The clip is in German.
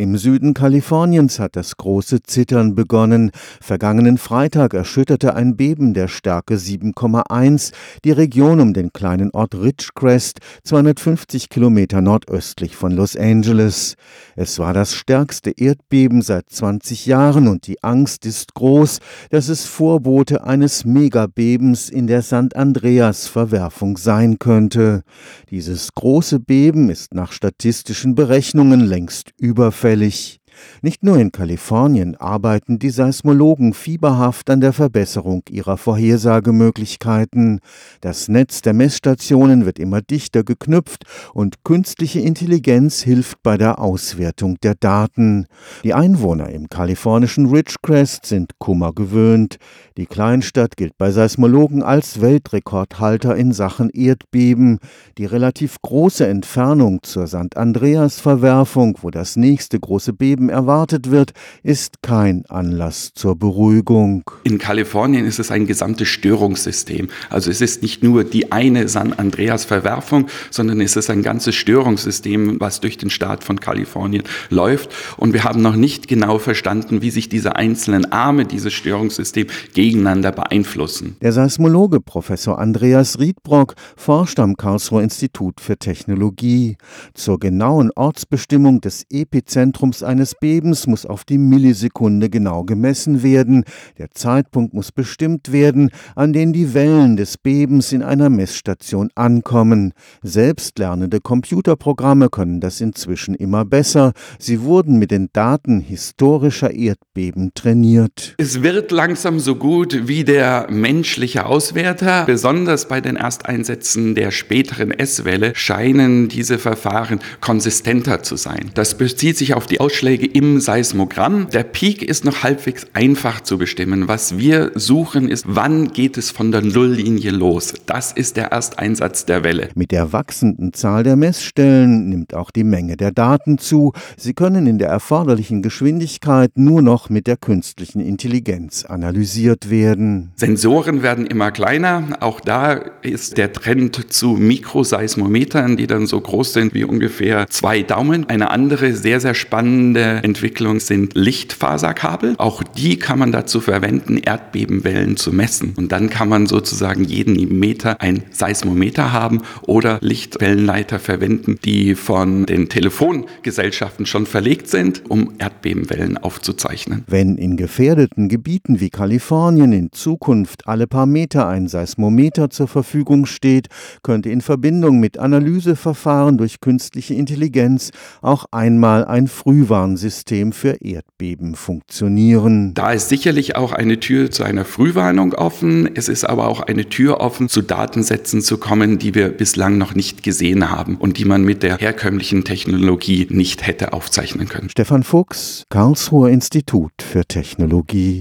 Im Süden Kaliforniens hat das große Zittern begonnen. Vergangenen Freitag erschütterte ein Beben der Stärke 7,1 die Region um den kleinen Ort Ridgecrest, 250 Kilometer nordöstlich von Los Angeles. Es war das stärkste Erdbeben seit 20 Jahren und die Angst ist groß, dass es Vorbote eines Megabebens in der St. Andreas Verwerfung sein könnte. Dieses große Beben ist nach statistischen Berechnungen längst überfällig auffällig. Nicht nur in Kalifornien arbeiten die Seismologen fieberhaft an der Verbesserung ihrer Vorhersagemöglichkeiten. Das Netz der Messstationen wird immer dichter geknüpft und künstliche Intelligenz hilft bei der Auswertung der Daten. Die Einwohner im kalifornischen Ridgecrest sind Kummer gewöhnt. Die Kleinstadt gilt bei Seismologen als Weltrekordhalter in Sachen Erdbeben. Die relativ große Entfernung zur St. Andreas Verwerfung, wo das nächste große Beben erwartet wird, ist kein Anlass zur Beruhigung. In Kalifornien ist es ein gesamtes Störungssystem. Also es ist nicht nur die eine San Andreas Verwerfung, sondern es ist ein ganzes Störungssystem, was durch den Staat von Kalifornien läuft. Und wir haben noch nicht genau verstanden, wie sich diese einzelnen Arme dieses Störungssystems gegeneinander beeinflussen. Der Seismologe Professor Andreas Riedbrock forscht am Karlsruher Institut für Technologie. Zur genauen Ortsbestimmung des Epizentrums eines Bebens muss auf die Millisekunde genau gemessen werden. Der Zeitpunkt muss bestimmt werden, an den die Wellen des Bebens in einer Messstation ankommen. Selbstlernende Computerprogramme können das inzwischen immer besser. Sie wurden mit den Daten historischer Erdbeben trainiert. Es wird langsam so gut wie der menschliche Auswerter. Besonders bei den Ersteinsätzen der späteren S-Welle scheinen diese Verfahren konsistenter zu sein. Das bezieht sich auf die Ausschläge im Seismogramm. Der Peak ist noch halbwegs einfach zu bestimmen. Was wir suchen ist, wann geht es von der Nulllinie los? Das ist der Ersteinsatz der Welle. Mit der wachsenden Zahl der Messstellen nimmt auch die Menge der Daten zu. Sie können in der erforderlichen Geschwindigkeit nur noch mit der künstlichen Intelligenz analysiert werden. Sensoren werden immer kleiner. Auch da ist der Trend zu Mikroseismometern, die dann so groß sind wie ungefähr zwei Daumen. Eine andere sehr, sehr spannende Entwicklung sind Lichtfaserkabel. Auch die kann man dazu verwenden, Erdbebenwellen zu messen. Und dann kann man sozusagen jeden Meter ein Seismometer haben oder Lichtwellenleiter verwenden, die von den Telefongesellschaften schon verlegt sind, um Erdbebenwellen aufzuzeichnen. Wenn in gefährdeten Gebieten wie Kalifornien in Zukunft alle paar Meter ein Seismometer zur Verfügung steht, könnte in Verbindung mit Analyseverfahren durch künstliche Intelligenz auch einmal ein Frühwarnsystem System für Erdbeben funktionieren. Da ist sicherlich auch eine Tür zu einer Frühwarnung offen. Es ist aber auch eine Tür offen, zu Datensätzen zu kommen, die wir bislang noch nicht gesehen haben und die man mit der herkömmlichen Technologie nicht hätte aufzeichnen können. Stefan Fuchs, Karlsruher Institut für Technologie.